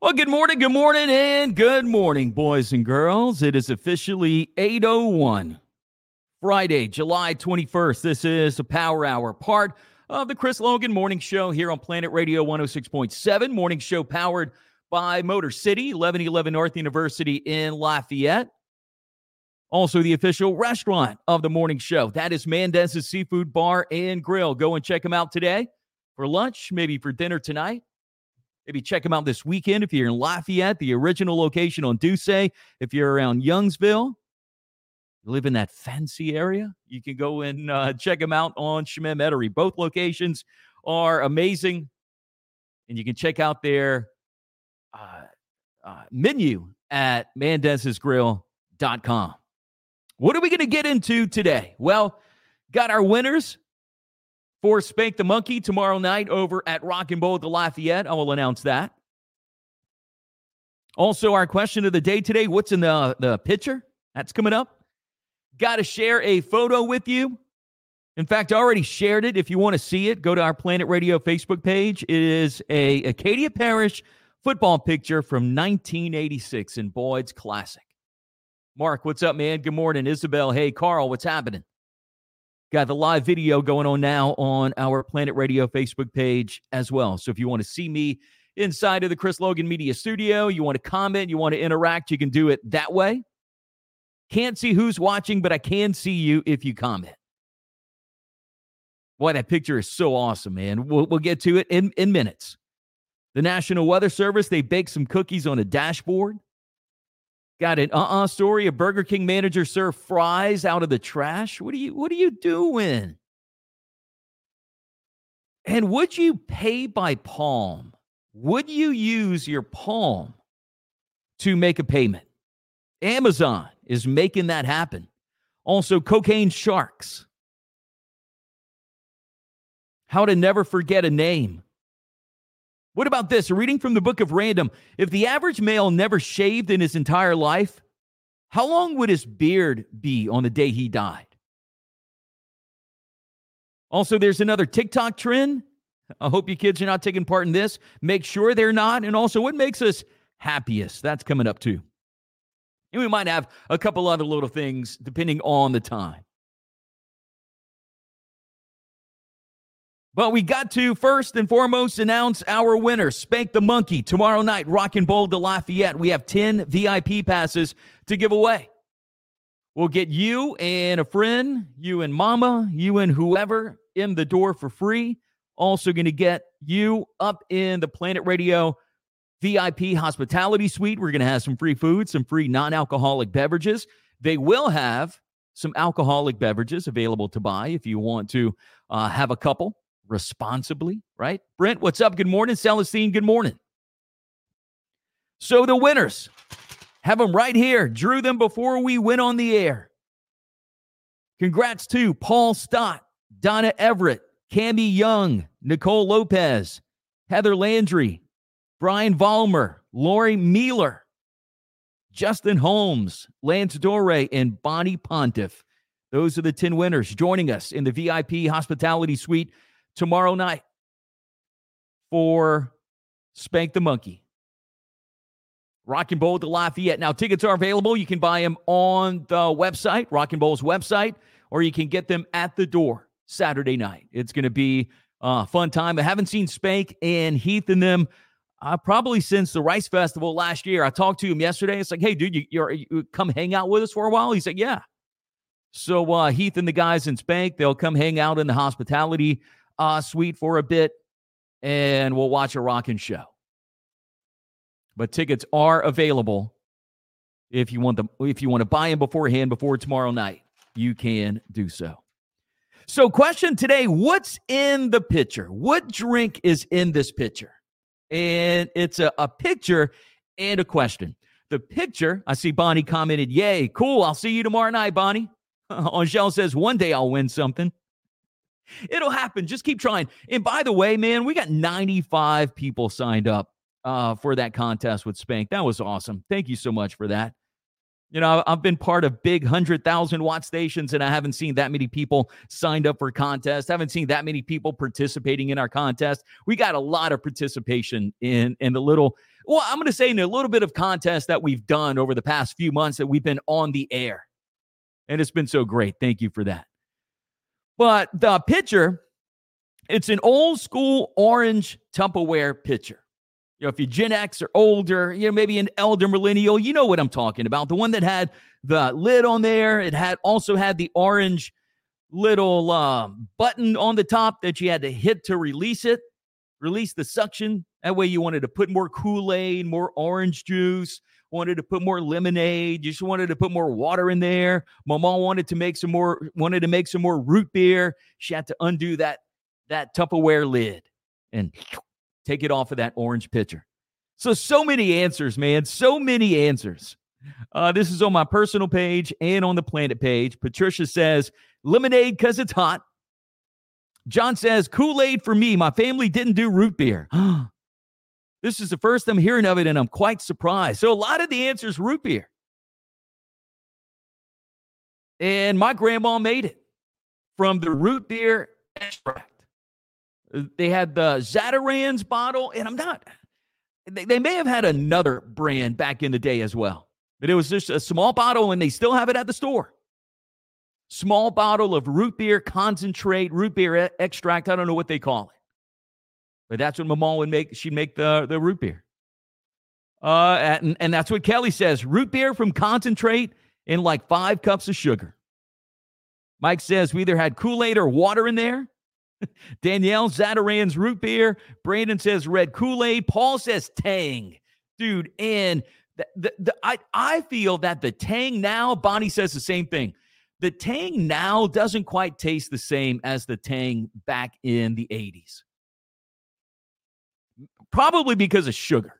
Well, good morning, good morning, and good morning, boys and girls. It is officially 801, Friday, July 21st. This is a Power Hour, part of the Chris Logan Morning Show here on Planet Radio 106.7. Morning show powered by Motor City, 1111 North University in Lafayette. Also, the official restaurant of the morning show. That is Mendez's Seafood Bar and Grill. Go and check them out today for lunch, maybe for dinner tonight. Maybe check them out this weekend if you're in Lafayette, the original location on Ducey. If you're around Youngsville, you live in that fancy area, you can go and uh, check them out on Chemin Metairie. Both locations are amazing. And you can check out their uh, uh, menu at mendez'sgrill.com. What are we going to get into today? Well, got our winners for Spank the Monkey tomorrow night over at Rock and Bowl at the Lafayette. I will announce that. Also, our question of the day today what's in the, the picture? That's coming up. Got to share a photo with you. In fact, I already shared it. If you want to see it, go to our Planet Radio Facebook page. It is a Acadia Parish football picture from 1986 in Boyd's Classic. Mark, what's up, man? Good morning. Isabel, hey, Carl, what's happening? Got the live video going on now on our Planet Radio Facebook page as well. So if you want to see me inside of the Chris Logan Media Studio, you want to comment, you want to interact, you can do it that way. Can't see who's watching, but I can see you if you comment. Boy, that picture is so awesome, man. We'll, we'll get to it in, in minutes. The National Weather Service, they baked some cookies on a dashboard. Got an uh-uh story. A Burger King manager served fries out of the trash. What are you what are you doing? And would you pay by palm? Would you use your palm to make a payment? Amazon is making that happen. Also, cocaine sharks. How to never forget a name. What about this? A reading from the book of Random. If the average male never shaved in his entire life, how long would his beard be on the day he died? Also, there's another TikTok trend. I hope you kids are not taking part in this. Make sure they're not. And also, what makes us happiest? That's coming up too. And we might have a couple other little things depending on the time. But we got to first and foremost announce our winner, Spank the Monkey, tomorrow night, Rock and Bowl de Lafayette. We have 10 VIP passes to give away. We'll get you and a friend, you and mama, you and whoever in the door for free. Also, going to get you up in the Planet Radio VIP hospitality suite. We're going to have some free food, some free non alcoholic beverages. They will have some alcoholic beverages available to buy if you want to uh, have a couple responsibly, right? Brent, what's up? Good morning. Celestine, good morning. So the winners have them right here. Drew them before we went on the air. Congrats to Paul Stott, Donna Everett, Cami Young, Nicole Lopez, Heather Landry, Brian Vollmer, Lori Mealer, Justin Holmes, Lance Dore, and Bonnie Pontiff. Those are the 10 winners joining us in the VIP hospitality suite tomorrow night for Spank the Monkey. Rock and Bowl at the Lafayette. Now, tickets are available. You can buy them on the website, Rock and Bowl's website, or you can get them at the door Saturday night. It's going to be a fun time. I haven't seen Spank and Heath in them uh, probably since the Rice Festival last year. I talked to him yesterday. It's like, hey, dude, you, you come hang out with us for a while? He said, yeah. So uh, Heath and the guys in Spank, they'll come hang out in the hospitality uh, suite for a bit, and we'll watch a rocking show. But tickets are available if you want them. If you want to buy them beforehand, before tomorrow night, you can do so. So, question today: What's in the pitcher? What drink is in this pitcher? And it's a, a picture and a question. The picture, I see Bonnie commented, Yay, cool. I'll see you tomorrow night, Bonnie. Angel says, One day I'll win something. It'll happen. Just keep trying. And by the way, man, we got 95 people signed up uh, for that contest with Spank. That was awesome. Thank you so much for that. You know, I've been part of big 100,000 watt stations and I haven't seen that many people signed up for contests. I haven't seen that many people participating in our contest. We got a lot of participation in in the little well, I'm going to say in a little bit of contest that we've done over the past few months that we've been on the air. And it's been so great. Thank you for that. But the pitcher, it's an old school orange Tupperware pitcher. You know, if you're Gen X or older, you know, maybe an elder millennial, you know what I'm talking about. The one that had the lid on there. It had also had the orange little uh, button on the top that you had to hit to release it, release the suction. That way, you wanted to put more Kool Aid, more orange juice, wanted to put more lemonade. Just wanted to put more water in there. Mama wanted to make some more, wanted to make some more root beer. She had to undo that that Tupperware lid and take it off of that orange pitcher. So, so many answers, man. So many answers. Uh, this is on my personal page and on the planet page. Patricia says, lemonade because it's hot. John says, Kool Aid for me. My family didn't do root beer. this is the first I'm hearing of it, and I'm quite surprised. So, a lot of the answers root beer. And my grandma made it from the root beer extract. Uh, they had the Zatarain's bottle, and I'm not, they, they may have had another brand back in the day as well, but it was just a small bottle, and they still have it at the store small bottle of root beer concentrate, root beer extract. I don't know what they call it, but that's what mom would make. She'd make the, the root beer. Uh, and, and that's what Kelly says root beer from concentrate in like five cups of sugar. Mike says we either had Kool Aid or water in there. Danielle Zatarain's root beer. Brandon says red Kool Aid. Paul says Tang. Dude, and the, the, the, I, I feel that the Tang now, Bonnie says the same thing the Tang now doesn't quite taste the same as the Tang back in the 80s. Probably because of sugar.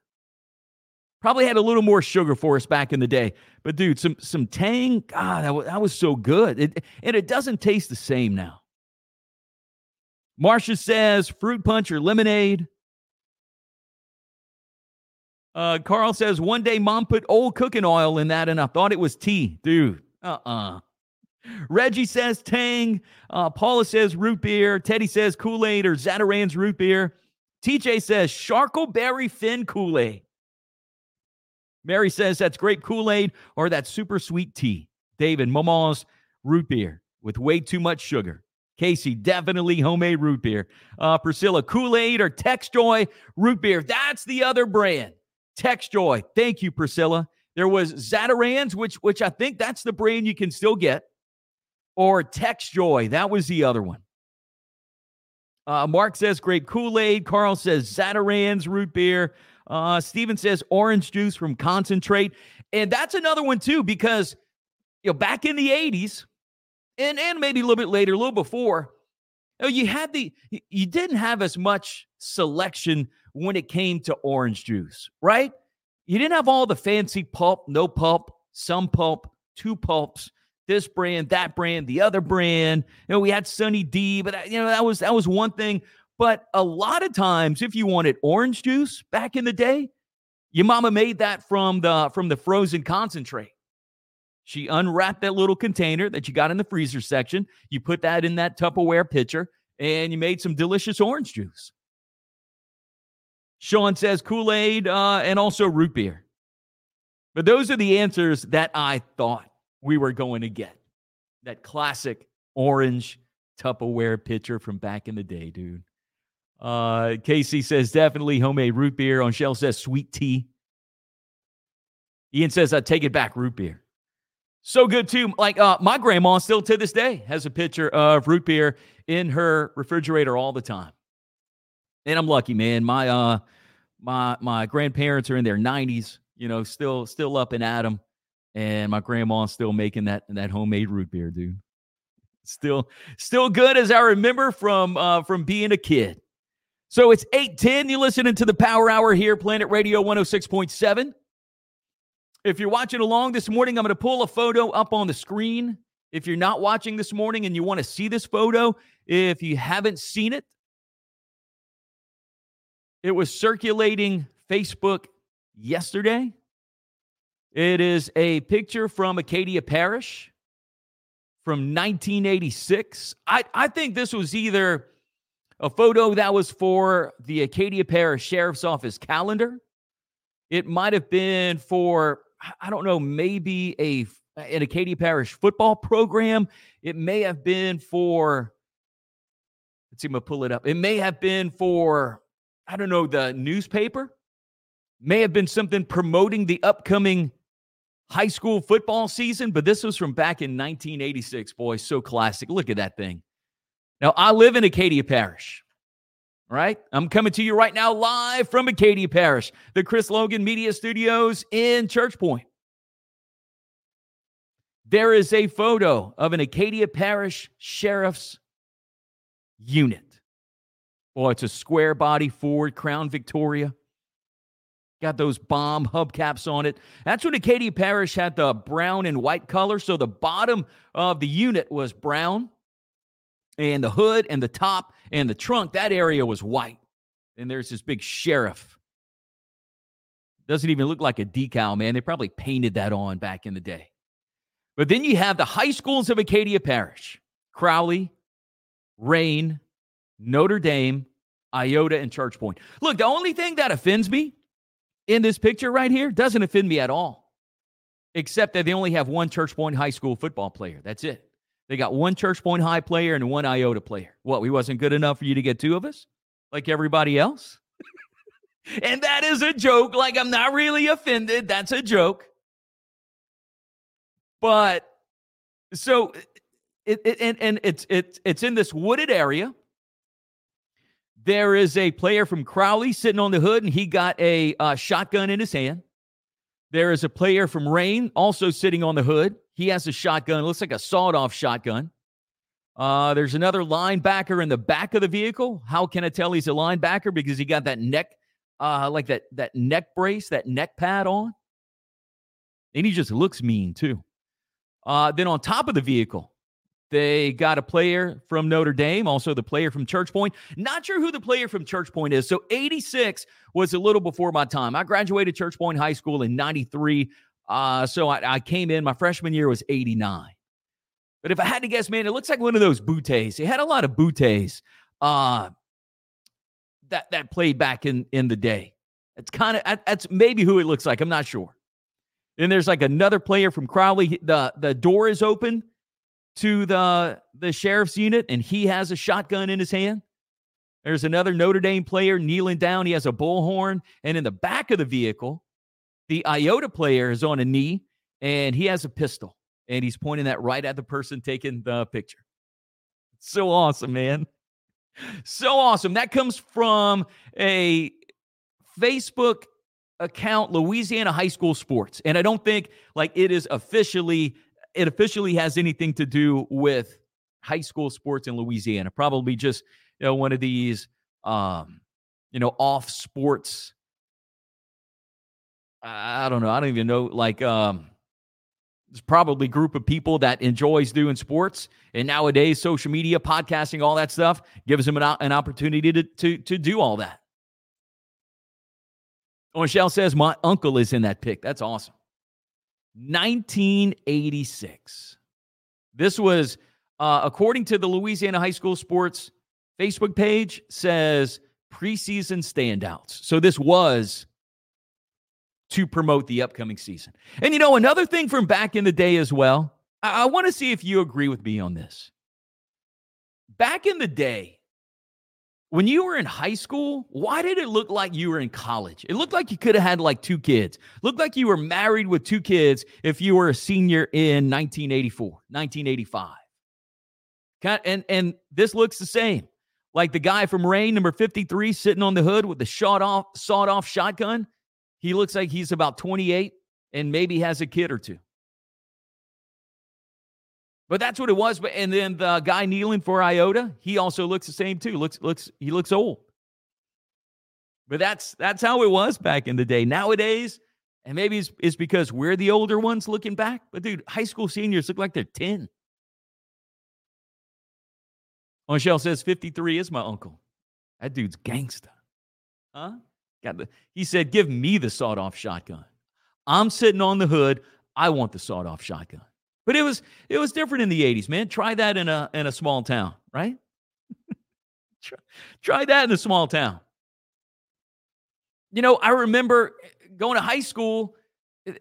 Probably had a little more sugar for us back in the day. But dude, some some Tang, God, that was, that was so good. It, and it doesn't taste the same now. Marcia says fruit punch or lemonade. Uh, Carl says one day mom put old cooking oil in that and I thought it was tea. Dude, uh uh-uh. uh Reggie says Tang. Uh, Paula says root beer. Teddy says Kool Aid or Zatarain's root beer. TJ says Sharkleberry Fin Kool Aid. Mary says that's grape Kool Aid or that super sweet tea. David, Mama's root beer with way too much sugar. Casey, definitely homemade root beer. Uh, Priscilla, Kool Aid or Tex Joy root beer. That's the other brand. Tex Joy. Thank you, Priscilla. There was Zatarain's, which which I think that's the brand you can still get or Tex Joy. That was the other one. Uh, Mark says grape Kool Aid. Carl says Zatarain's root beer. Uh, Steven says orange juice from concentrate. And that's another one, too, because you know, back in the 80s, and, and maybe a little bit later, a little before, you, know, you had the you didn't have as much selection when it came to orange juice, right? You didn't have all the fancy pulp, no pulp, some pulp, two pulps this brand, that brand, the other brand. You know, we had Sunny D, but that, you know that was that was one thing. But a lot of times, if you wanted orange juice back in the day, your mama made that from the from the frozen concentrate. She unwrapped that little container that you got in the freezer section. You put that in that Tupperware pitcher, and you made some delicious orange juice. Sean says Kool Aid uh, and also root beer. But those are the answers that I thought we were going to get. That classic orange Tupperware pitcher from back in the day, dude. Uh, Casey says definitely homemade root beer. On Shell says sweet tea. Ian says I take it back, root beer. So good too. Like uh, my grandma still to this day has a pitcher of root beer in her refrigerator all the time. And I'm lucky, man. My uh my my grandparents are in their 90s, you know, still still up and at them and my grandma's still making that that homemade root beer, dude. Still, still good as I remember from uh, from being a kid. So it's 810. You're listening to the Power Hour here, Planet Radio 106.7. If you're watching along this morning, I'm going to pull a photo up on the screen. If you're not watching this morning and you want to see this photo, if you haven't seen it, it was circulating Facebook yesterday. It is a picture from Acadia Parish from 1986. I, I think this was either a photo that was for the Acadia Parish Sheriff's Office calendar, It might have been for, I don't know, maybe a an Acadia Parish football program. It may have been for, let's see, I'm going to pull it up. It may have been for, I don't know, the newspaper. May have been something promoting the upcoming high school football season, but this was from back in 1986. Boy, so classic. Look at that thing. Now, I live in Acadia Parish. Right, I'm coming to you right now live from Acadia Parish, the Chris Logan Media Studios in Church Point. There is a photo of an Acadia Parish Sheriff's unit. Boy, it's a square body Ford Crown Victoria. Got those bomb hubcaps on it. That's when Acadia Parish had the brown and white color. So the bottom of the unit was brown and the hood and the top and the trunk, that area was white. And there's this big sheriff. Doesn't even look like a decal, man. They probably painted that on back in the day. But then you have the high schools of Acadia Parish Crowley, Rayne, Notre Dame, Iota, and Church Point. Look, the only thing that offends me in this picture right here doesn't offend me at all, except that they only have one Church Point High School football player. That's it. They got one Church Point High player and one Iota player. What, we wasn't good enough for you to get two of us like everybody else? and that is a joke. Like, I'm not really offended. That's a joke. But so it, it and, and it's it's it's in this wooded area. There is a player from Crowley sitting on the hood, and he got a uh, shotgun in his hand. There is a player from Rayne also sitting on the hood. He has a shotgun. It looks like a sawed off shotgun. Uh, there's another linebacker in the back of the vehicle. How can I tell he's a linebacker? Because he got that neck, uh, like that that neck brace, that neck pad on, and he just looks mean too. Uh, then on top of the vehicle, they got a player from Notre Dame, also the player from Church Point. Not sure who the player from Church Point is. So 86 was a little before my time. I graduated Church Point High School in 93. Uh, so I, I, came in, my freshman year was 89. But if I had to guess, man, it looks like one of those booties. They had a lot of booties uh, that, that played back in, in the day. It's kind of, that's maybe who it looks like. I'm not sure. Then there's like another player from Crowley. The, the door is open to the the sheriff's unit and he has a shotgun in his hand. There's another Notre Dame player kneeling down. He has a bullhorn. And in the back of the vehicle, the Iota player is on a knee and he has a pistol and he's pointing that right at the person taking the picture. So awesome, man. So awesome. That comes from a Facebook account, Louisiana High School Sports. And I don't think like it is officially it officially has anything to do with high school sports in Louisiana. Probably just you know one of these um, you know off sports. I don't know. I don't even know. Like um, there's probably a group of people that enjoys doing sports, and nowadays social media, podcasting, all that stuff gives them an, an opportunity to to to do all that. Michelle says my uncle is in that pick. That's awesome. 1986. This was, uh, according to the Louisiana High School Sports Facebook page, says preseason standouts. So this was to promote the upcoming season. And you know, another thing from back in the day as well, I, I want to see if you agree with me on this. Back in the day, when you were in high school, why did it look like you were in college? It looked like you could have had like two kids. It looked like you were married with two kids if you were a senior in 1984, 1985. And and this looks the same. Like the guy from Rayne, number 53, sitting on the hood with the shot off, sawed off shotgun. He looks like he's about 28 and maybe has a kid or two. But that's what it was. But and then the guy kneeling for Iota, he also looks the same too. Looks looks he looks old. But that's that's how it was back in the day. Nowadays, and maybe it's, it's because we're the older ones looking back. But dude, high school seniors look like they're 10. Michelle says 53 is my uncle. That dude's gangsta. Huh? Got the, he said, give me the sawed-off shotgun. I'm sitting on the hood. I want the sawed-off shotgun. But it was it was different in the 80s, man. Try that in a in a small town, right? try, try that in a small town. You know, I remember going to high school,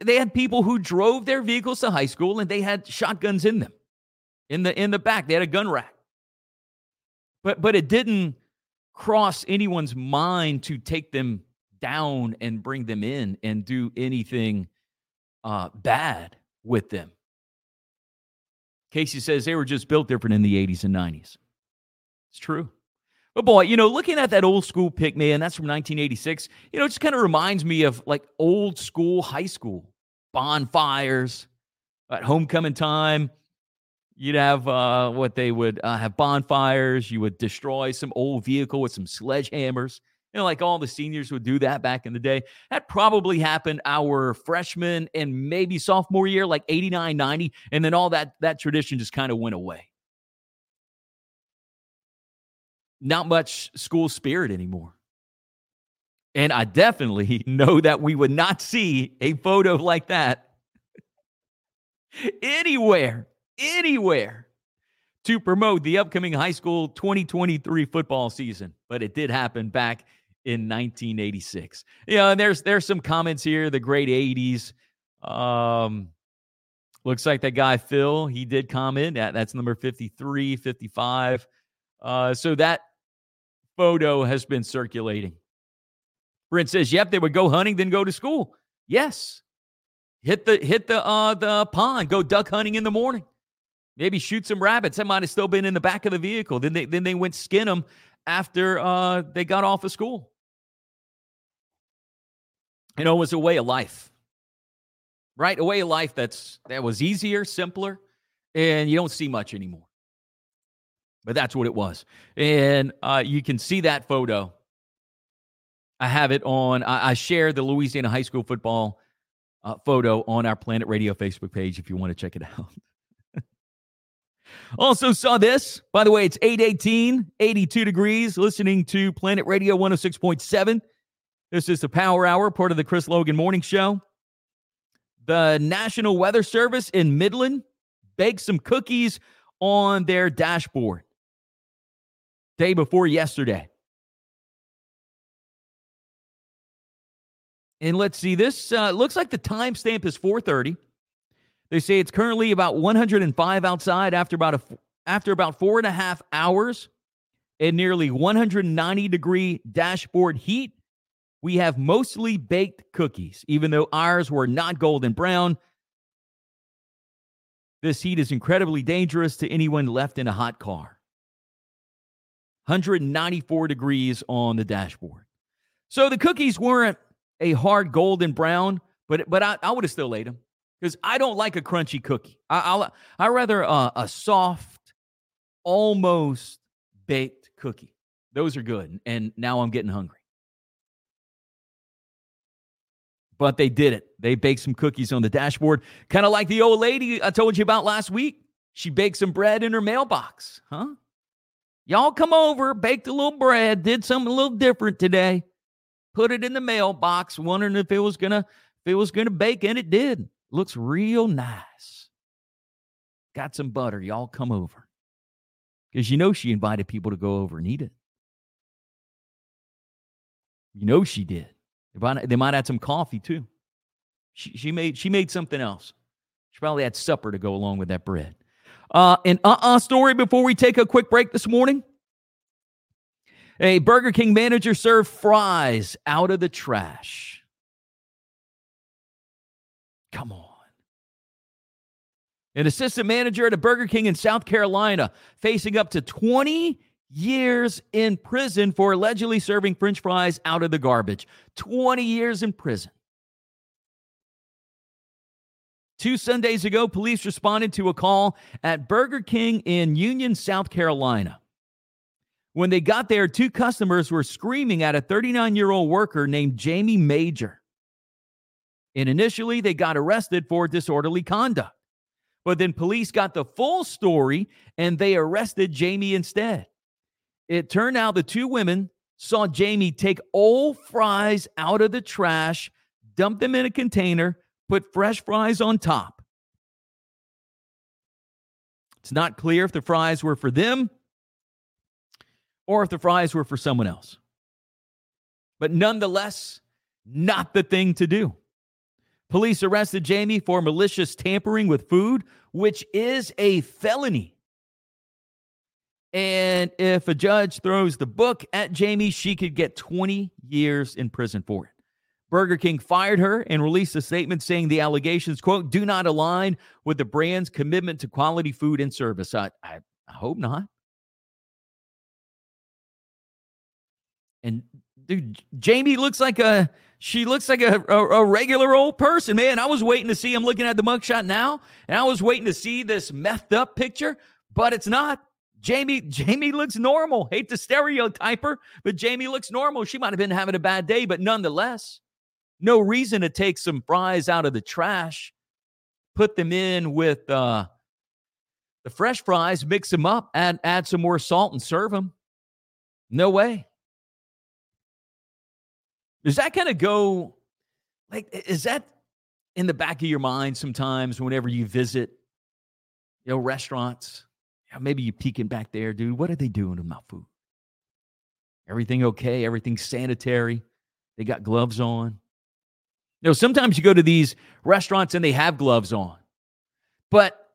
they had people who drove their vehicles to high school and they had shotguns in them in the in the back. They had a gun rack. But but it didn't cross anyone's mind to take them down and bring them in and do anything uh, bad with them. Casey says they were just built different in the 80s and 90s. It's true. But boy, you know, looking at that old school pick, man, that's from 1986. You know, it just kind of reminds me of like old school high school bonfires at homecoming time. You'd have uh, what they would uh, have bonfires. You would destroy some old vehicle with some sledgehammers. Know, like all the seniors would do that back in the day. That probably happened our freshman and maybe sophomore year, like 89, 90. And then all that, that tradition just kind of went away. Not much school spirit anymore. And I definitely know that we would not see a photo like that anywhere anywhere to promote the upcoming high school 2023 football season, but it did happen back in 1986. You know, and there's there's some comments here, the great 80s. Um looks like that guy Phil, he did comment. That, that's number 53, 55. Uh so that photo has been circulating. Brent says, "Yep, they would go hunting then go to school." Yes. Hit the hit the uh the pond, go duck hunting in the morning. Maybe shoot some rabbits. That might have still been in the back of the vehicle. Then they then they went skin them after uh, they got off of school. You know, it was a way of life, right? A way of life that's that was easier, simpler, and you don't see much anymore. But that's what it was, and uh, you can see that photo. I have it on. I, I shared the Louisiana high school football uh, photo on our Planet Radio Facebook page if you want to check it out. Also saw this. By the way, it's 818, 82 degrees, listening to Planet Radio 106.7. This is the Power Hour, part of the Chris Logan Morning Show. The National Weather Service in Midland baked some cookies on their dashboard day before yesterday. And let's see, this uh, looks like the timestamp is 430. They say it's currently about 105 outside after about a after about four and a half hours and nearly 190 degree dashboard heat. We have mostly baked cookies, even though ours were not golden brown. This heat is incredibly dangerous to anyone left in a hot car. 194 degrees on the dashboard. So the cookies weren't a hard golden brown, but but I, I would have still ate them because I don't like a crunchy cookie. I, I'll I rather a soft, almost baked cookie. Those are good. And now I'm getting hungry. But they did it. They baked some cookies on the dashboard, kind of like the old lady I told you about last week. She baked some bread in her mailbox, huh? Y'all come over, baked a little bread, did something a little different today. Put it in the mailbox, wondering if it was gonna if it was gonna bake, and it did. Looks real nice. Got some butter. Y'all come over. Because you know she invited people to go over and eat it. You know she did. They might, they might add some coffee too. She, she made she made something else. She probably had supper to go along with that bread. Uh, an uh-uh story before we take a quick break this morning. A Burger King manager served fries out of the trash. Come on. An assistant manager at a Burger King in South Carolina facing up to 20 years in prison for allegedly serving french fries out of the garbage. 20 years in prison. Two Sundays ago, police responded to a call at Burger King in Union, South Carolina. When they got there, two customers were screaming at a 39 year old worker named Jamie Major. And initially, they got arrested for disorderly conduct. But then police got the full story and they arrested Jamie instead. It turned out the two women saw Jamie take old fries out of the trash, dump them in a container, put fresh fries on top. It's not clear if the fries were for them or if the fries were for someone else. But nonetheless, not the thing to do. Police arrested Jamie for malicious tampering with food, which is a felony. And if a judge throws the book at Jamie, she could get 20 years in prison for it. Burger King fired her and released a statement saying the allegations, quote, do not align with the brand's commitment to quality food and service. I, I, I hope not. And dude, Jamie looks like a she looks like a, a, a, regular old person, man. I was waiting to see. I'm looking at the mugshot now, and I was waiting to see this methed up picture, but it's not. Jamie, Jamie looks normal. Hate to stereotype her, but Jamie looks normal. She might have been having a bad day, but nonetheless, no reason to take some fries out of the trash, put them in with uh, the fresh fries, mix them up, add add some more salt, and serve them. No way. Does that kind of go like is that in the back of your mind sometimes whenever you visit you know restaurants? Yeah, maybe you peeking back there, dude. What are they doing to my food? Everything okay? Everything sanitary? They got gloves on. You know, sometimes you go to these restaurants and they have gloves on. But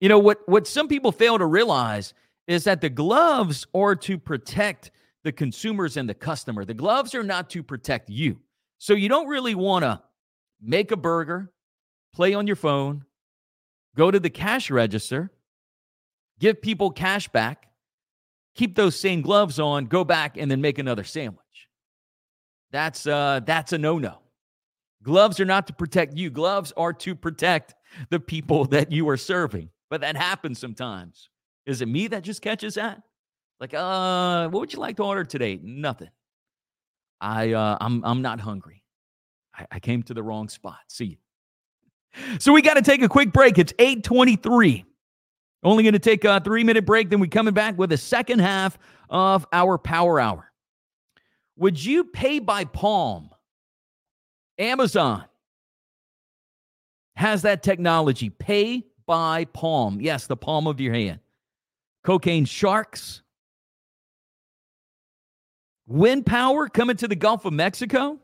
you know what what some people fail to realize is that the gloves are to protect the consumers and the customer. The gloves are not to protect you. So you don't really want to make a burger, play on your phone, go to the cash register, give people cash back, keep those same gloves on, go back and then make another sandwich. That's uh that's a no-no. Gloves are not to protect you. Gloves are to protect the people that you are serving. But that happens sometimes. Is it me that just catches that? Like, uh, what would you like to order today? Nothing. I uh I'm I'm not hungry. I, I came to the wrong spot. See you. So we got to take a quick break. It's 823. Only going to take a three minute break. Then we coming back with the second half of our power hour. Would you pay by palm? Amazon has that technology. Pay by palm. Yes, the palm of your hand. Cocaine sharks Wind power coming to the Gulf of Mexico.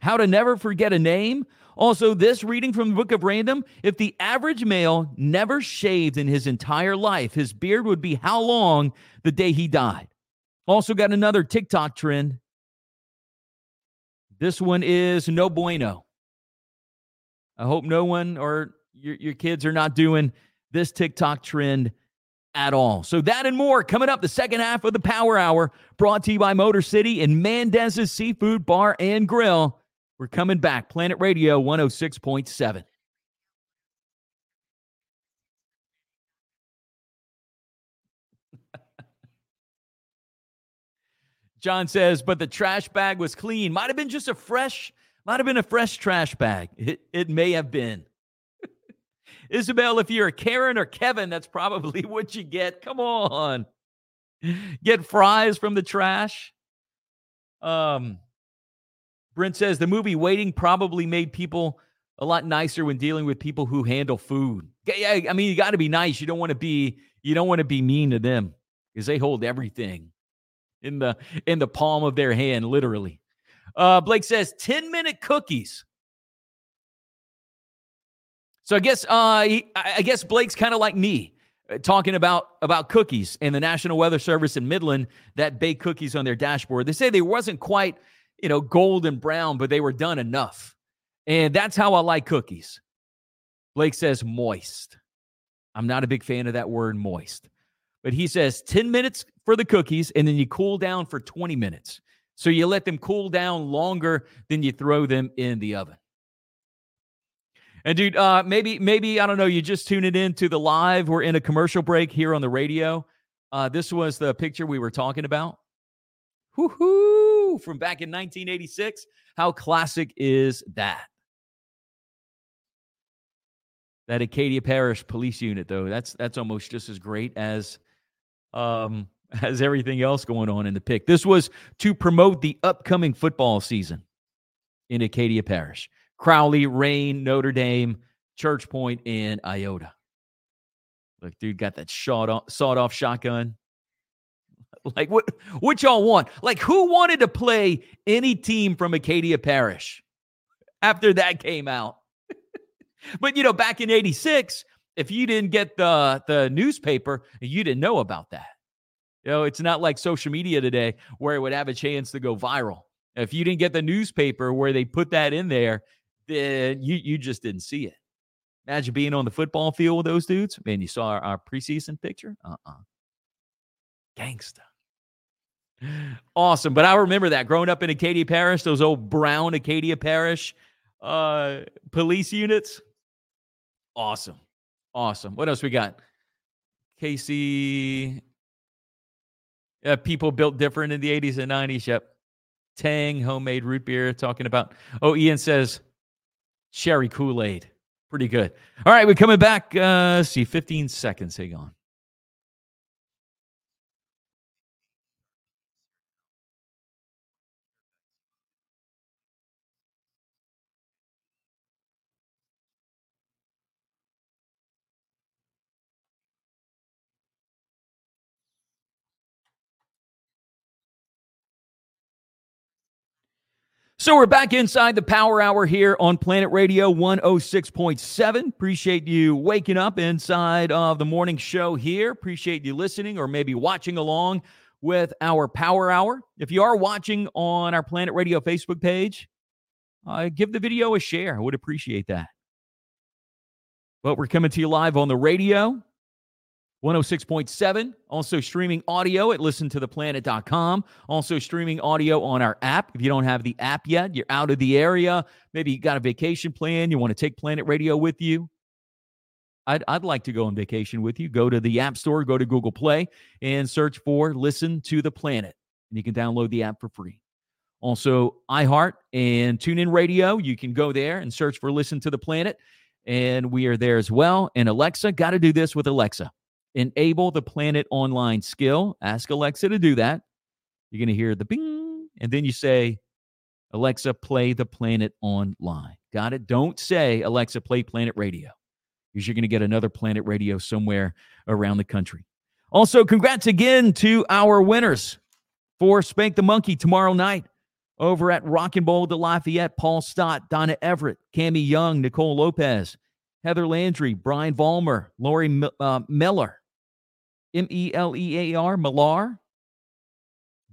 How to never forget a name. Also, this reading from the book of random if the average male never shaved in his entire life, his beard would be how long the day he died. Also, got another TikTok trend. This one is no bueno. I hope no one or your, your kids are not doing this TikTok trend at all. So that and more coming up the second half of the Power Hour, brought to you by Motor City and Mendez's Seafood Bar and Grill. We're coming back. Planet Radio 106.7. John says, but the trash bag was clean. Might have been just a fresh, might have been a fresh trash bag. It, it may have been. Isabel, if you're a Karen or Kevin, that's probably what you get. Come on. Get fries from the trash. Um, Brent says the movie Waiting probably made people a lot nicer when dealing with people who handle food. Yeah, I mean, you got to be nice. You don't want to be you don't want to be mean to them because they hold everything in the in the palm of their hand, literally. Uh, Blake says 10 minute cookies. So I guess uh, I guess Blake's kind of like me, uh, talking about about cookies and the National Weather Service in Midland that bake cookies on their dashboard. They say they wasn't quite you know golden brown, but they were done enough, and that's how I like cookies. Blake says moist. I'm not a big fan of that word moist, but he says 10 minutes for the cookies, and then you cool down for 20 minutes. So you let them cool down longer than you throw them in the oven. And dude, uh, maybe maybe I don't know. You just tune it in to the live. We're in a commercial break here on the radio. Uh, this was the picture we were talking about. Whoo From back in 1986. How classic is that? That Acadia Parish Police Unit, though, that's that's almost just as great as um, as everything else going on in the pick. This was to promote the upcoming football season in Acadia Parish. Crowley, Rayne, Notre Dame, Church Point, and Iota. Look, dude got that shot off, sawed off shotgun. like what what y'all want? Like who wanted to play any team from Acadia Parish after that came out? but you know, back in 86, if you didn't get the the newspaper, you didn't know about that. You know, it's not like social media today where it would have a chance to go viral. If you didn't get the newspaper where they put that in there, then you you just didn't see it. Imagine being on the football field with those dudes. Man, you saw our, our preseason picture? Uh-uh. Gangsta. Awesome. But I remember that growing up in Acadia Parish, those old brown Acadia Parish uh, police units. Awesome. Awesome. What else we got? Casey. People built different in the 80s and 90s. Yep. Tang, homemade root beer, talking about. Oh, Ian says cherry Kool Aid. Pretty good. All right, we're coming back. Uh, see, 15 seconds. Hang on. So we're back inside the power hour here on Planet Radio 106.7. Appreciate you waking up inside of the morning show here. Appreciate you listening or maybe watching along with our power hour. If you are watching on our Planet Radio Facebook page, uh, give the video a share. I would appreciate that. But we're coming to you live on the radio 106.7. Also streaming audio at listentotheplanet.com. Also streaming audio on our app. If you don't have the app yet, you're out of the area. Maybe you got a vacation plan. You want to take Planet Radio with you. I'd, I'd like to go on vacation with you. Go to the App Store, go to Google Play, and search for Listen to the Planet. And you can download the app for free. Also, iHeart and TuneIn Radio. You can go there and search for Listen to the Planet. And we are there as well. And Alexa, got to do this with Alexa enable the Planet Online skill. Ask Alexa to do that. You're going to hear the bing, and then you say, Alexa, play the Planet Online. Got it? Don't say, Alexa, play Planet Radio, because you're going to get another Planet Radio somewhere around the country. Also, congrats again to our winners for Spank the Monkey tomorrow night over at Rock and Bowl de Lafayette. Paul Stott, Donna Everett, Cami Young, Nicole Lopez, Heather Landry, Brian Vollmer, Lori uh, Miller, M E L E A R, Millar,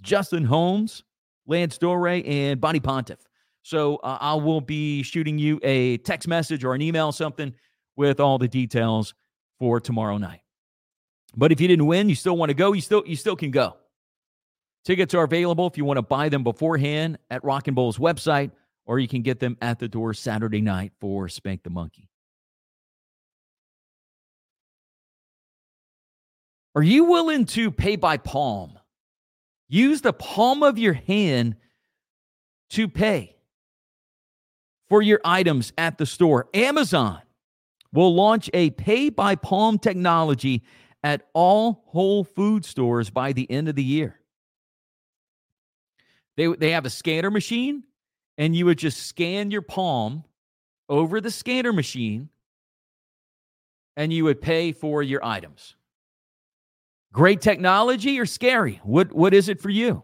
Justin Holmes, Lance Dore, and Bonnie Pontiff. So uh, I will be shooting you a text message or an email, something with all the details for tomorrow night. But if you didn't win, you still want to go, you still you still can go. Tickets are available if you want to buy them beforehand at Rock and Bowl's website, or you can get them at the door Saturday night for Spank the Monkey. Are you willing to pay by palm? Use the palm of your hand to pay for your items at the store. Amazon will launch a pay by palm technology at all Whole Food stores by the end of the year. They, they have a scanner machine, and you would just scan your palm over the scanner machine, and you would pay for your items. Great technology or scary? What, what is it for you?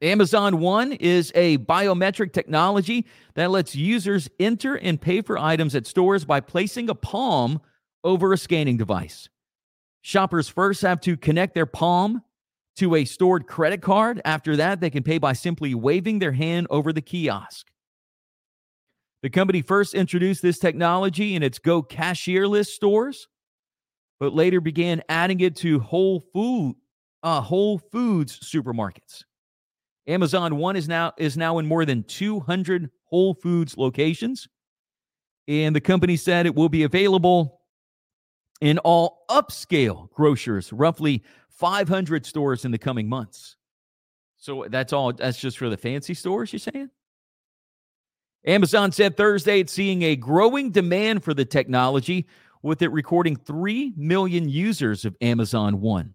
Amazon One is a biometric technology that lets users enter and pay for items at stores by placing a palm over a scanning device. Shoppers first have to connect their palm to a stored credit card. After that, they can pay by simply waving their hand over the kiosk. The company first introduced this technology in its Go Cashierless stores but later began adding it to Whole Food, uh, Whole Foods supermarkets. Amazon One is now is now in more than 200 Whole Foods locations, and the company said it will be available in all upscale grocers, roughly 500 stores in the coming months. So that's all. That's just for the fancy stores, you're saying? Amazon said Thursday it's seeing a growing demand for the technology, with it recording 3 million users of Amazon One.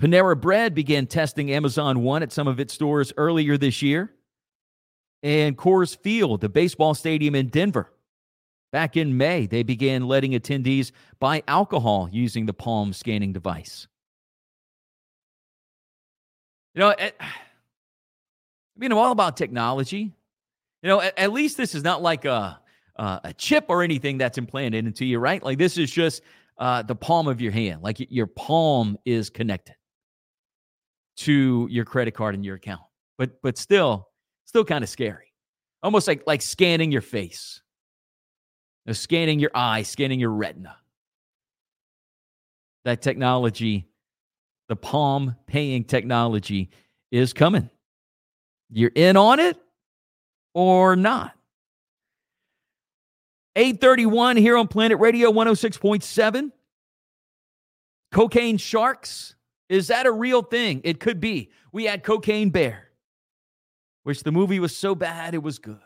Panera Bread began testing Amazon One at some of its stores earlier this year. And Coors Field, the baseball stadium in Denver, Back in May, they began letting attendees buy alcohol using the palm scanning device. You know, it, I mean, I'm all about technology. You know, at, at least this is not like a, a, a chip or anything that's implanted into you, right? Like this is just uh, the palm of your hand. Like your palm is connected to your credit card and your account. But but still, still kind of scary. Almost like like scanning your face. You know, scanning your eye, scanning your retina. That technology, the palm paying technology is coming. You're in on it or not. 831 here on Planet Radio 106.7. Cocaine sharks. Is that a real thing? It could be. We had Cocaine Bear, which the movie was so bad it was good.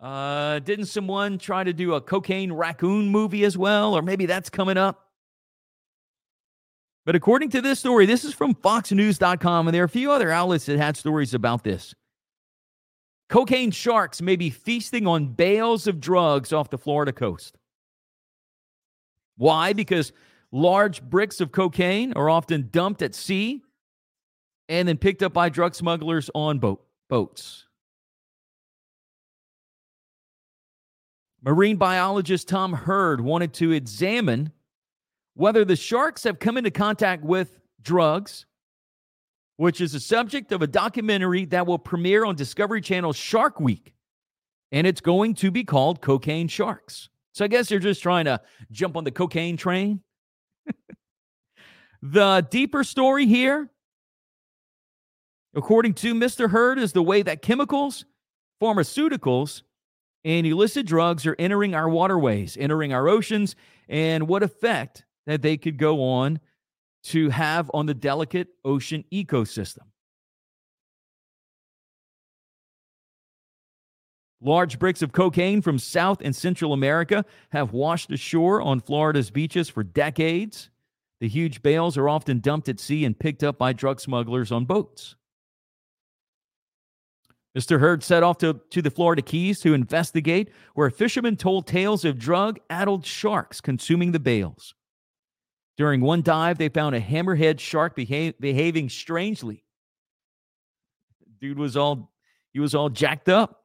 Uh, didn't someone try to do a cocaine raccoon movie as well? Or maybe that's coming up. But according to this story, this is from FoxNews.com, and there are a few other outlets that had stories about this. Cocaine sharks may be feasting on bales of drugs off the Florida coast. Why? Because large bricks of cocaine are often dumped at sea and then picked up by drug smugglers on boat, boats. Marine biologist Tom Hird wanted to examine whether the sharks have come into contact with drugs which is the subject of a documentary that will premiere on Discovery Channel Shark Week. And it's going to be called Cocaine Sharks. So I guess you're just trying to jump on the cocaine train. the deeper story here, according to Mr. Hird, is the way that chemicals, pharmaceuticals, and illicit drugs are entering our waterways, entering our oceans, and what effect that they could go on to have on the delicate ocean ecosystem. Large bricks of cocaine from South and Central America have washed ashore on Florida's beaches for decades. The huge bales are often dumped at sea and picked up by drug smugglers on boats. Mr. Hird set off to, to the Florida Keys to investigate, where fishermen told tales of drug addled sharks consuming the bales. During one dive, they found a hammerhead shark beha- behaving strangely. Dude was all he was all jacked up.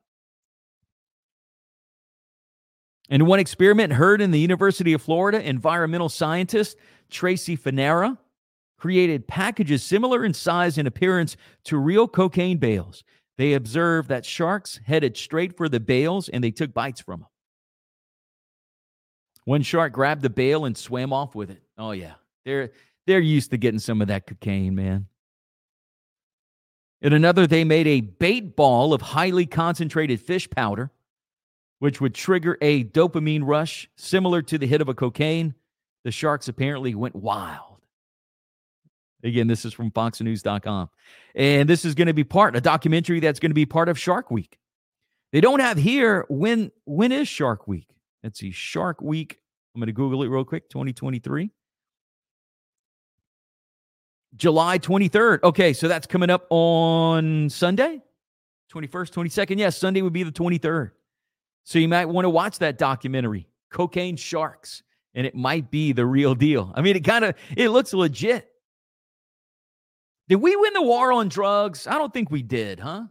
In one experiment Hird in the University of Florida, environmental scientist Tracy Fanara created packages similar in size and appearance to real cocaine bales. They observed that sharks headed straight for the bales and they took bites from them. One shark grabbed the bale and swam off with it. Oh yeah, they're they're used to getting some of that cocaine, man. In another, they made a bait ball of highly concentrated fish powder, which would trigger a dopamine rush similar to the hit of a cocaine. The sharks apparently went wild. Again, this is from FoxNews.com. And this is going to be part, a documentary that's going to be part of Shark Week. They don't have here when when is Shark Week? Let's see, Shark Week. I'm going to Google it real quick 2023. July 23rd. Okay, so that's coming up on Sunday, 21st, 22nd. Yes, Sunday would be the 23rd. So you might want to watch that documentary, Cocaine Sharks, and it might be the real deal. I mean, it kind of it looks legit. Did we win the war on drugs? I don't think we did, huh?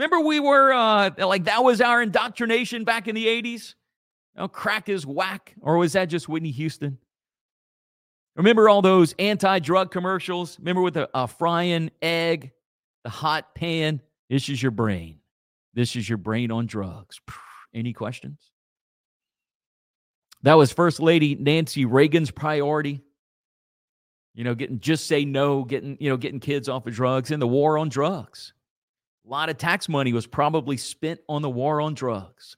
Remember, we were uh, like that was our indoctrination back in the 80s? You know, crack is whack. Or was that just Whitney Houston? Remember all those anti drug commercials? Remember with a, a frying egg, the hot pan? This is your brain. This is your brain on drugs. Any questions? That was First Lady Nancy Reagan's priority. You know, getting just say no, getting, you know, getting kids off of drugs and the war on drugs. A lot of tax money was probably spent on the war on drugs.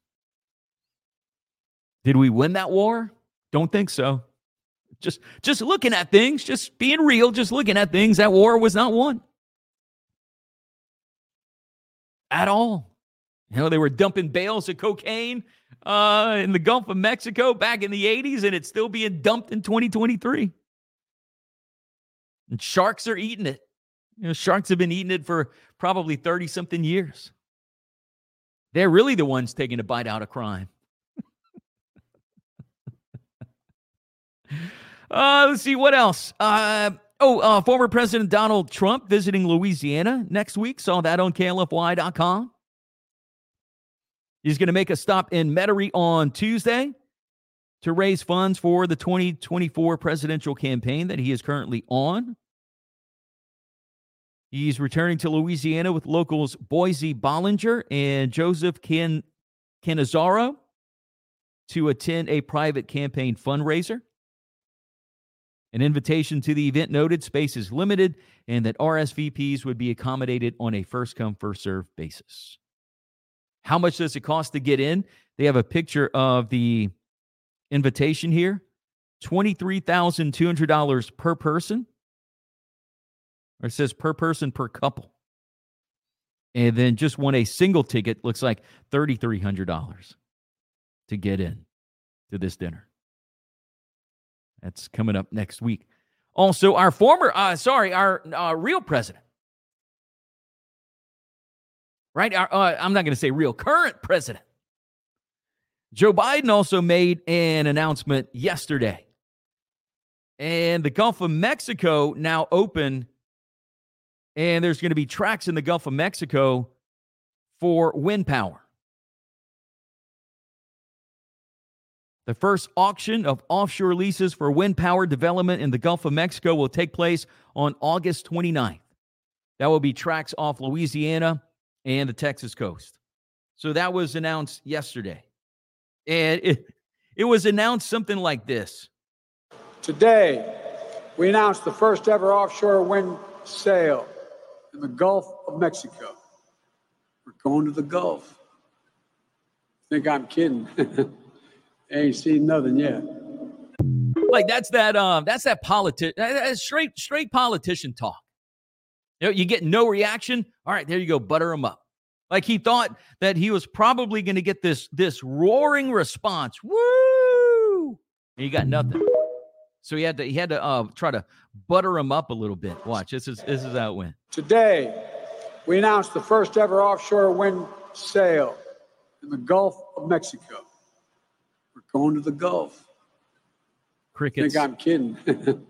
Did we win that war? Don't think so. Just just looking at things, just being real, just looking at things, that war was not won. At all. You know, they were dumping bales of cocaine uh, in the Gulf of Mexico back in the 80s, and it's still being dumped in 2023. And sharks are eating it. You know, sharks have been eating it for probably 30 something years. They're really the ones taking a bite out of crime. uh, let's see what else. Uh, oh, uh, former President Donald Trump visiting Louisiana next week. Saw that on KLFY.com. He's going to make a stop in Metairie on Tuesday to raise funds for the 2024 presidential campaign that he is currently on. He's returning to Louisiana with locals Boysie Bollinger and Joseph Can- Canizaro to attend a private campaign fundraiser. An invitation to the event noted space is limited and that RSVPs would be accommodated on a first come, first serve basis. How much does it cost to get in? They have a picture of the invitation here $23,200 per person it says per person per couple. And then just won a single ticket, looks like $3,300 to get in to this dinner. That's coming up next week. Also, our former, uh, sorry, our uh, real president, right? Our, uh, I'm not going to say real, current president. Joe Biden also made an announcement yesterday. And the Gulf of Mexico now open and there's going to be tracks in the Gulf of Mexico for wind power. The first auction of offshore leases for wind power development in the Gulf of Mexico will take place on August 29th. That will be tracks off Louisiana and the Texas coast. So that was announced yesterday. And it, it was announced something like this Today, we announced the first ever offshore wind sale in the Gulf of Mexico. We're going to the Gulf. Think I'm kidding? Ain't seen nothing yet. Like that's that um that's that politician that's straight straight politician talk. You, know, you get no reaction. All right, there you go, butter him up. Like he thought that he was probably going to get this this roaring response. Woo! And you got nothing. So he had to he had to uh, try to butter him up a little bit. Watch this is this is how it went. Today, we announced the first ever offshore wind sale in the Gulf of Mexico. We're going to the Gulf. Crickets. Think I'm kidding?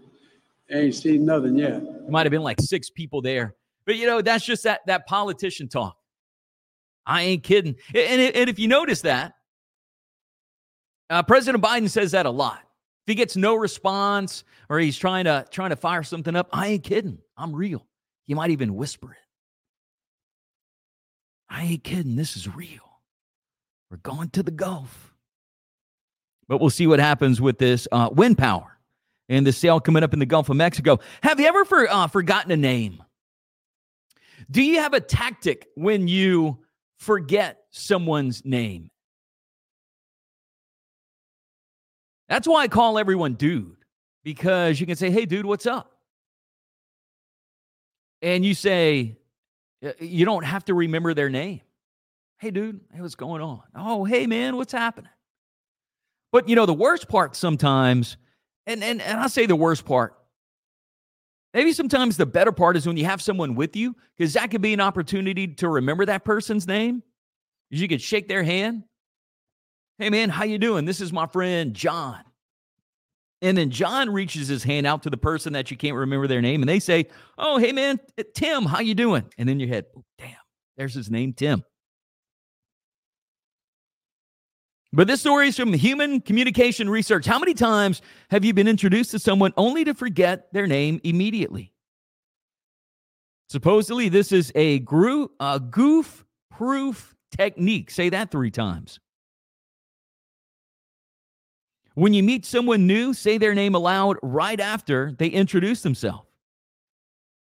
Ain't seen nothing yet. It might have been like six people there, but you know that's just that that politician talk. I ain't kidding. And, and if you notice that, uh, President Biden says that a lot. If he gets no response or he's trying to trying to fire something up, I ain't kidding. I'm real. He might even whisper it. I ain't kidding. This is real. We're going to the Gulf. But we'll see what happens with this uh, wind power and the sale coming up in the Gulf of Mexico. Have you ever for, uh, forgotten a name? Do you have a tactic when you forget someone's name? That's why I call everyone dude, because you can say, hey, dude, what's up? And you say, you don't have to remember their name. Hey, dude, hey, what's going on? Oh, hey, man, what's happening? But you know, the worst part sometimes, and, and, and I say the worst part, maybe sometimes the better part is when you have someone with you, because that could be an opportunity to remember that person's name. You could shake their hand Hey man, how you doing? This is my friend John. And then John reaches his hand out to the person that you can't remember their name and they say, "Oh, hey man, Tim, how you doing?" And then your head, oh, "Damn, there's his name, Tim." But this story is from human communication research. How many times have you been introduced to someone only to forget their name immediately? Supposedly, this is a, a goof proof technique. Say that three times. When you meet someone new, say their name aloud right after they introduce themselves.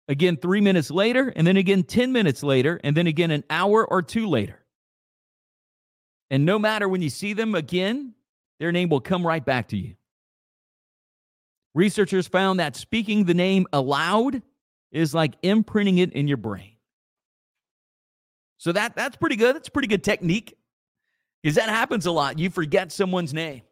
Again, three minutes later, and then again 10 minutes later, and then again an hour or two later. And no matter when you see them again, their name will come right back to you. Researchers found that speaking the name aloud is like imprinting it in your brain. So that that's pretty good. That's pretty good technique. Because that happens a lot. You forget someone's name.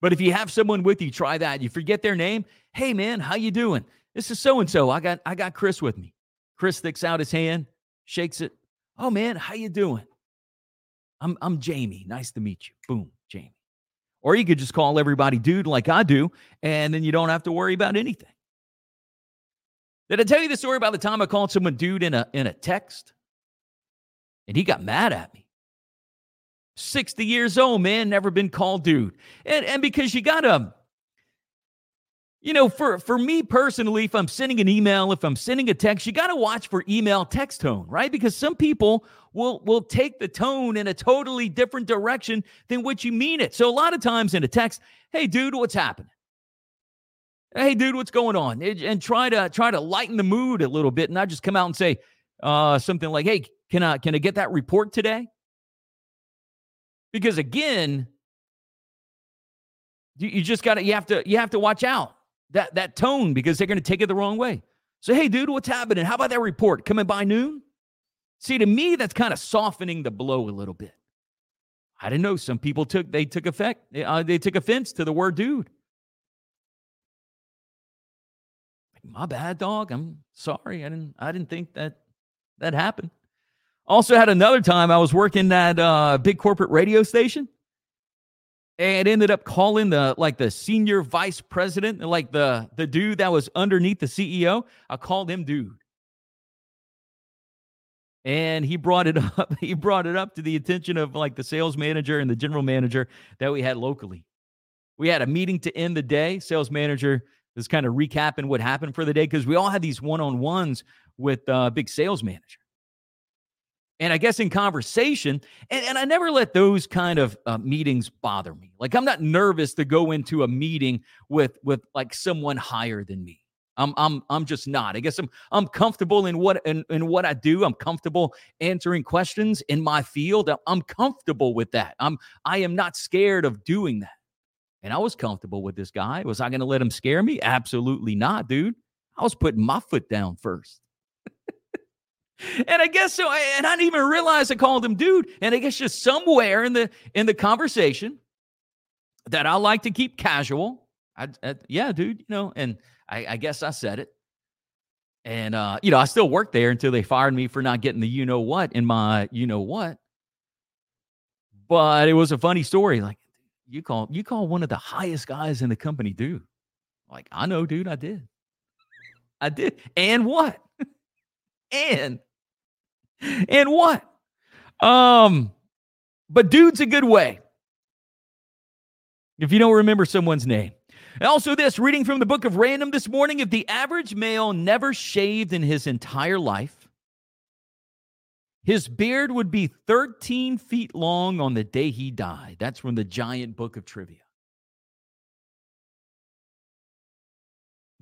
But if you have someone with you, try that. You forget their name. Hey man, how you doing? This is so and so. I got I got Chris with me. Chris sticks out his hand, shakes it. Oh man, how you doing? I'm I'm Jamie. Nice to meet you. Boom, Jamie. Or you could just call everybody dude like I do, and then you don't have to worry about anything. Did I tell you the story about the time I called someone dude in a in a text? And he got mad at me. 60 years old, man, never been called dude. And and because you gotta you know, for for me personally, if I'm sending an email, if I'm sending a text, you got to watch for email text tone, right? Because some people will will take the tone in a totally different direction than what you mean it. So a lot of times in a text, "Hey dude, what's happening?" "Hey dude, what's going on?" and try to try to lighten the mood a little bit and not just come out and say uh, something like, "Hey, can I can I get that report today?" Because again, you, you just got to you have to you have to watch out that that tone because they're to take it the wrong way. So, hey, dude, what's happening? How about that report coming by noon? See, to me, that's kind of softening the blow a little bit. I didn't know some people took they took effect uh, they took offense to the word dude. My bad, dog. I'm sorry. I didn't I didn't think that that happened. Also had another time I was working at a uh, big corporate radio station and ended up calling the like the senior vice president, like the the dude that was underneath the CEO. I called him dude. And he brought it up. He brought it up to the attention of like the sales manager and the general manager that we had locally. We had a meeting to end the day. Sales manager was kind of recapping what happened for the day because we all had these one on ones with uh, big sales manager. And I guess in conversation, and, and I never let those kind of uh, meetings bother me. Like I'm not nervous to go into a meeting with with like someone higher than me. I'm I'm I'm just not. I guess I'm I'm comfortable in what in, in what I do. I'm comfortable answering questions in my field. I'm comfortable with that. I'm I am not scared of doing that. And I was comfortable with this guy. Was I going to let him scare me? Absolutely not, dude. I was putting my foot down first. And I guess so. And I didn't even realize I called him dude. And I guess just somewhere in the in the conversation that I like to keep casual. I, I yeah, dude. You know, and I, I guess I said it. And uh, you know, I still worked there until they fired me for not getting the you know what in my you know what. But it was a funny story. Like you call you call one of the highest guys in the company, dude. Like I know, dude. I did. I did. And what? and and what? Um, but dude's a good way. If you don't remember someone's name. also, this reading from the book of Random this morning if the average male never shaved in his entire life, his beard would be 13 feet long on the day he died. That's from the giant book of trivia.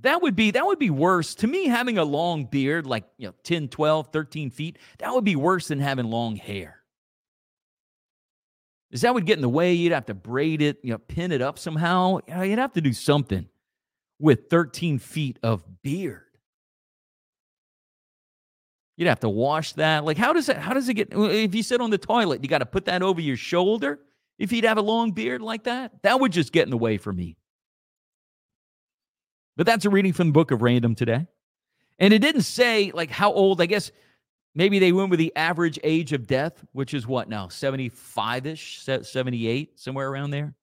That would be that would be worse. To me having a long beard like you know 10 12 13 feet that would be worse than having long hair. Is that would get in the way? You'd have to braid it you know pin it up somehow? You'd have to do something with 13 feet of beard. You'd have to wash that. Like how does that how does it get if you sit on the toilet you got to put that over your shoulder if you'd have a long beard like that? That would just get in the way for me but that's a reading from the book of random today. And it didn't say like how old, I guess maybe they went with the average age of death, which is what now, 75 ish, 78, somewhere around there.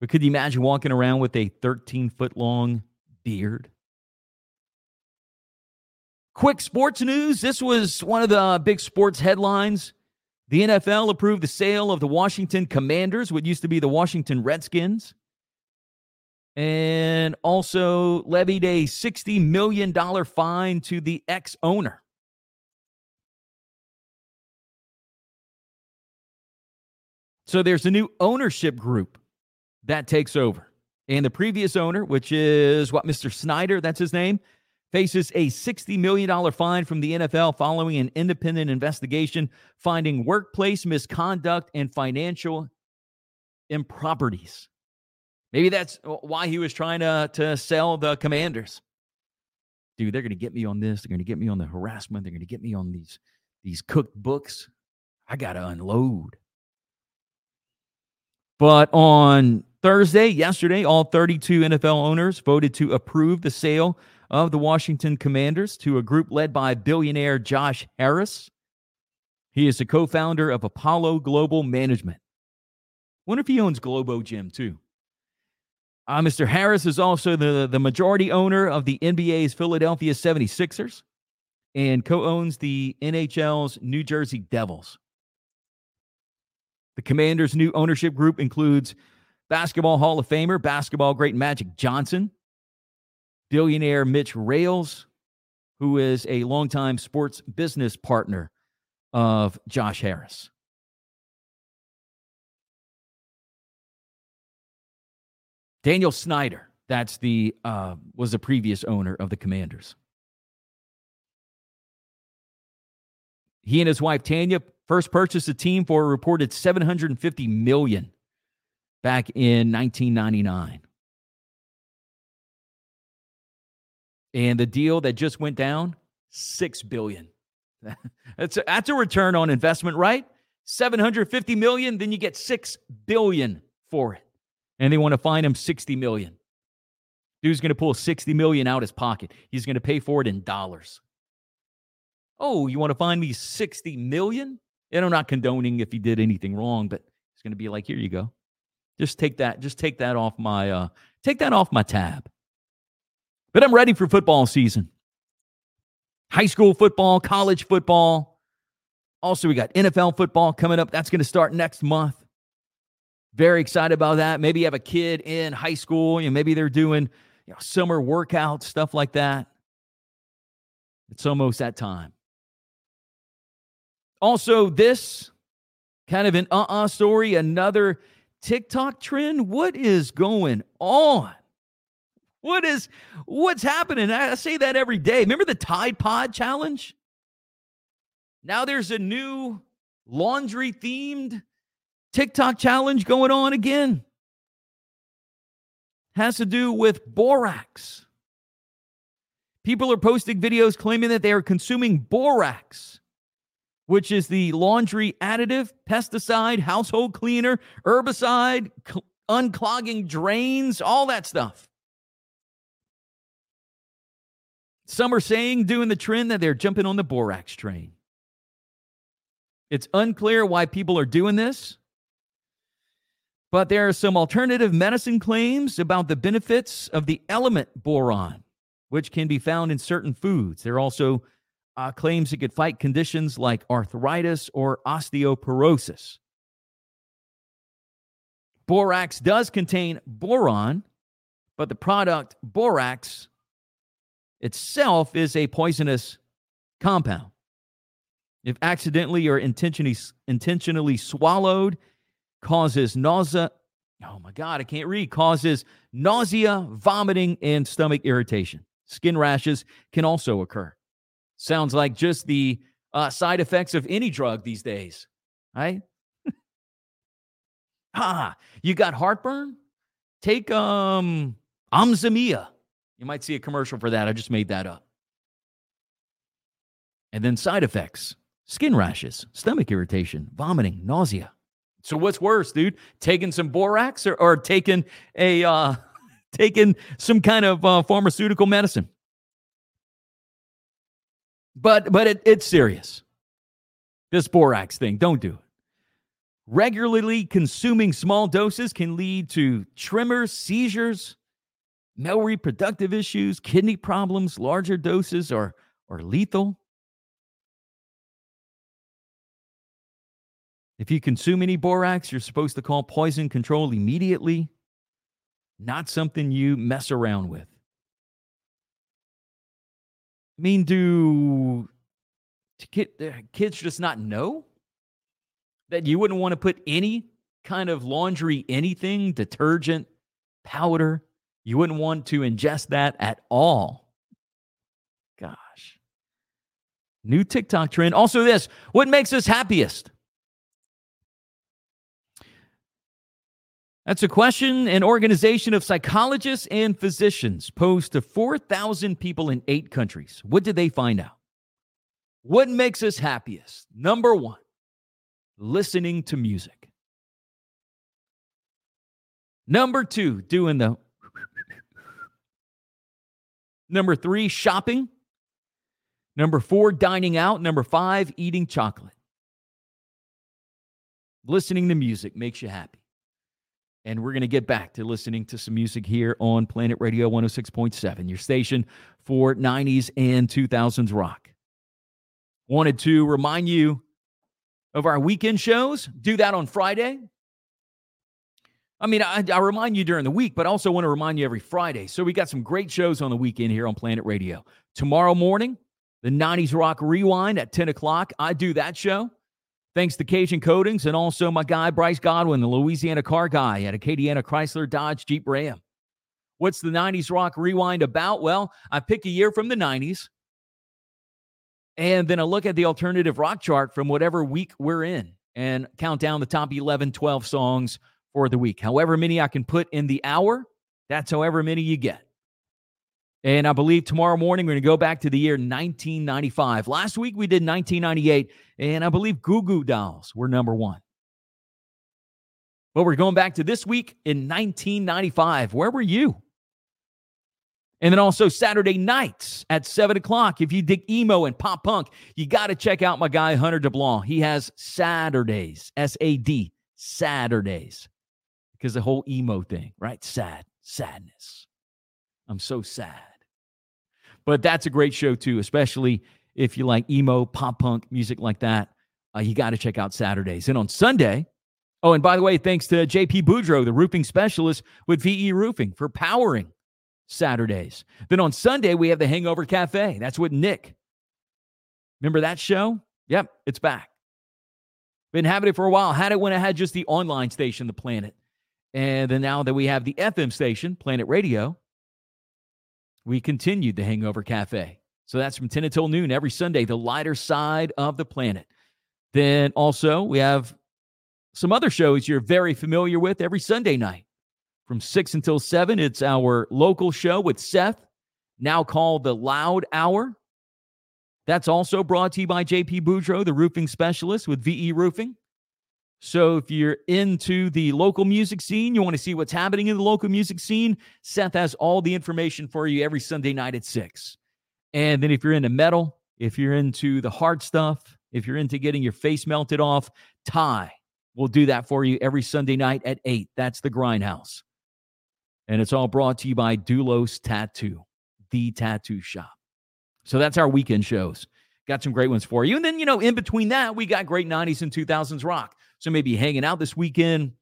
But could you imagine walking around with a 13 foot long beard? Quick sports news. This was one of the big sports headlines. The NFL approved the sale of the Washington Commanders, what used to be the Washington Redskins and also levied a $60 million fine to the ex owner. So there's a new ownership group that takes over. And the previous owner, which is what, Mr. Snyder, that's his name, faces a $60 million fine from the NFL following an independent investigation finding workplace misconduct and financial improperties. Maybe that's why he was trying to, to sell the commanders. Dude, they're going to get me on this. They're going to get me on the harassment. They're going to get me on these, these cooked books. I got to unload. But on Thursday, yesterday, all 32 NFL owners voted to approve the sale of the Washington Commanders to a group led by billionaire Josh Harris. He is the co founder of Apollo Global Management. Wonder if he owns Globo Gym too. Uh, Mr. Harris is also the, the majority owner of the NBA's Philadelphia 76ers and co owns the NHL's New Jersey Devils. The Commanders' new ownership group includes Basketball Hall of Famer, basketball great Magic Johnson, billionaire Mitch Rales, who is a longtime sports business partner of Josh Harris. Daniel Snyder, that's the uh, was the previous owner of the Commanders. He and his wife Tanya first purchased the team for a reported 750 million back in 1999. And the deal that just went down, 6 billion. that's a, that's a return on investment, right? 750 million, then you get 6 billion for it. And they want to fine him 60 million. Dude's going to pull 60 million out his pocket. He's going to pay for it in dollars. Oh, you want to find me 60 million? And I'm not condoning if he did anything wrong, but he's going to be like, here you go. Just take that, just take that off my uh take that off my tab. But I'm ready for football season. High school football, college football. Also, we got NFL football coming up. That's going to start next month. Very excited about that. Maybe you have a kid in high school, you know, maybe they're doing you know, summer workouts, stuff like that. It's almost that time. Also, this kind of an uh uh-uh uh story, another TikTok trend. What is going on? What is what's happening? I say that every day. Remember the Tide Pod challenge? Now there's a new laundry themed TikTok challenge going on again. Has to do with borax. People are posting videos claiming that they are consuming borax which is the laundry additive, pesticide, household cleaner, herbicide, cl- unclogging drains, all that stuff. Some are saying, doing the trend, that they're jumping on the borax train. It's unclear why people are doing this, but there are some alternative medicine claims about the benefits of the element boron, which can be found in certain foods. There are also uh, claims it could fight conditions like arthritis or osteoporosis. Borax does contain boron, but the product borax itself is a poisonous compound. If accidentally or intentionally, intentionally swallowed, causes nausea. Oh my God, I can't read. Causes nausea, vomiting, and stomach irritation. Skin rashes can also occur. Sounds like just the uh, side effects of any drug these days, right? ah, you got heartburn? Take um Amzamia. You might see a commercial for that. I just made that up. And then side effects skin rashes, stomach irritation, vomiting, nausea. So what's worse, dude? Taking some borax or, or taking a uh, taking some kind of uh, pharmaceutical medicine? But but it, it's serious. This borax thing, don't do it. Regularly consuming small doses can lead to tremors, seizures, male reproductive issues, kidney problems. Larger doses are, are lethal. If you consume any borax, you're supposed to call poison control immediately. Not something you mess around with. I mean, do get uh, kids just not know that you wouldn't want to put any kind of laundry, anything, detergent, powder? You wouldn't want to ingest that at all. Gosh. New TikTok trend. Also, this what makes us happiest? That's a question an organization of psychologists and physicians posed to 4,000 people in eight countries. What did they find out? What makes us happiest? Number one, listening to music. Number two, doing the Number three, shopping. Number four, dining out. Number five, eating chocolate. Listening to music makes you happy. And we're going to get back to listening to some music here on Planet Radio 106.7, your station for 90s and 2000s rock. Wanted to remind you of our weekend shows. Do that on Friday. I mean, I, I, remind you during the week, but also want to remind you every Friday. So we got some great shows on the weekend here on Planet Radio. Tomorrow morning, the 90s Rock Rewind at 10 o'clock. I do that show. Thanks to Cajun Coatings and also my guy, Bryce Godwin, the Louisiana car guy at Acadiana Chrysler Dodge Jeep Ram. What's the 90s Rock Rewind about? Well, I pick a year from the 90s and then I look at the alternative rock chart from whatever week we're in and count down the top 11, 12 songs for the week. However many I can put in the hour, that's however many you get. And I believe tomorrow morning we're going to go back to the year 1995. Last week we did 1998, and I believe Goo Goo Dolls were number one. But we're going back to this week in 1995. Where were you? And then also Saturday nights at 7 o'clock. If you dig emo and pop punk, you got to check out my guy, Hunter DeBlanc. He has Saturdays, S A D, Saturdays, because the whole emo thing, right? Sad, sadness. I'm so sad. But that's a great show too, especially if you like emo, pop punk, music like that. Uh, you got to check out Saturdays. And on Sunday, oh, and by the way, thanks to JP Boudreau, the roofing specialist with VE Roofing, for powering Saturdays. Then on Sunday, we have the Hangover Cafe. That's with Nick. Remember that show? Yep, it's back. Been having it for a while. Had it when I had just the online station, The Planet. And then now that we have the FM station, Planet Radio, we continued the Hangover Cafe. So that's from 10 until noon every Sunday, the lighter side of the planet. Then also, we have some other shows you're very familiar with every Sunday night. From 6 until 7, it's our local show with Seth, now called the Loud Hour. That's also brought to you by JP Boudreau, the roofing specialist with VE Roofing. So if you're into the local music scene, you want to see what's happening in the local music scene, Seth has all the information for you every Sunday night at 6. And then if you're into metal, if you're into the hard stuff, if you're into getting your face melted off, Ty will do that for you every Sunday night at 8. That's the Grindhouse. And it's all brought to you by Dulos Tattoo, the tattoo shop. So that's our weekend shows. Got some great ones for you. And then, you know, in between that, we got great 90s and 2000s rock. So maybe hanging out this weekend,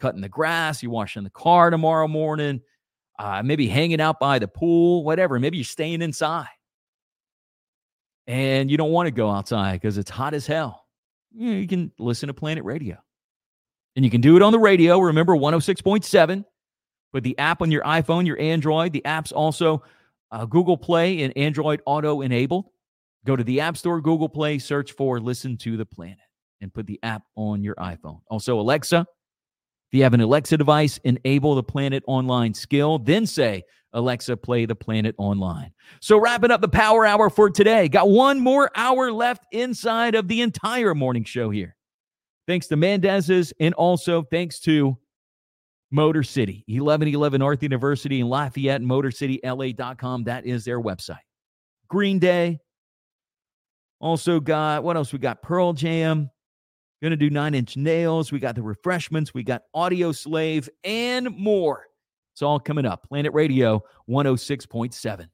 cutting the grass, you're washing the car tomorrow morning, uh, maybe hanging out by the pool, whatever. Maybe you're staying inside and you don't want to go outside because it's hot as hell. You, know, you can listen to Planet Radio. And you can do it on the radio. Remember 106.7. But the app on your iPhone, your Android, the app's also uh, Google Play and Android Auto enabled. Go to the App Store, Google Play, search for Listen to the Planet and put the app on your iPhone. Also, Alexa, if you have an Alexa device, enable the Planet Online skill, then say, Alexa, play the Planet Online. So, wrapping up the power hour for today. Got one more hour left inside of the entire morning show here. Thanks to Mendez's and also thanks to Motor City, 1111 North University in Lafayette, MotorCityLA.com. That is their website. Green Day. Also got, what else? We got Pearl Jam. Going to do Nine Inch Nails. We got the refreshments. We got Audioslave and more. It's all coming up. Planet Radio 106.7.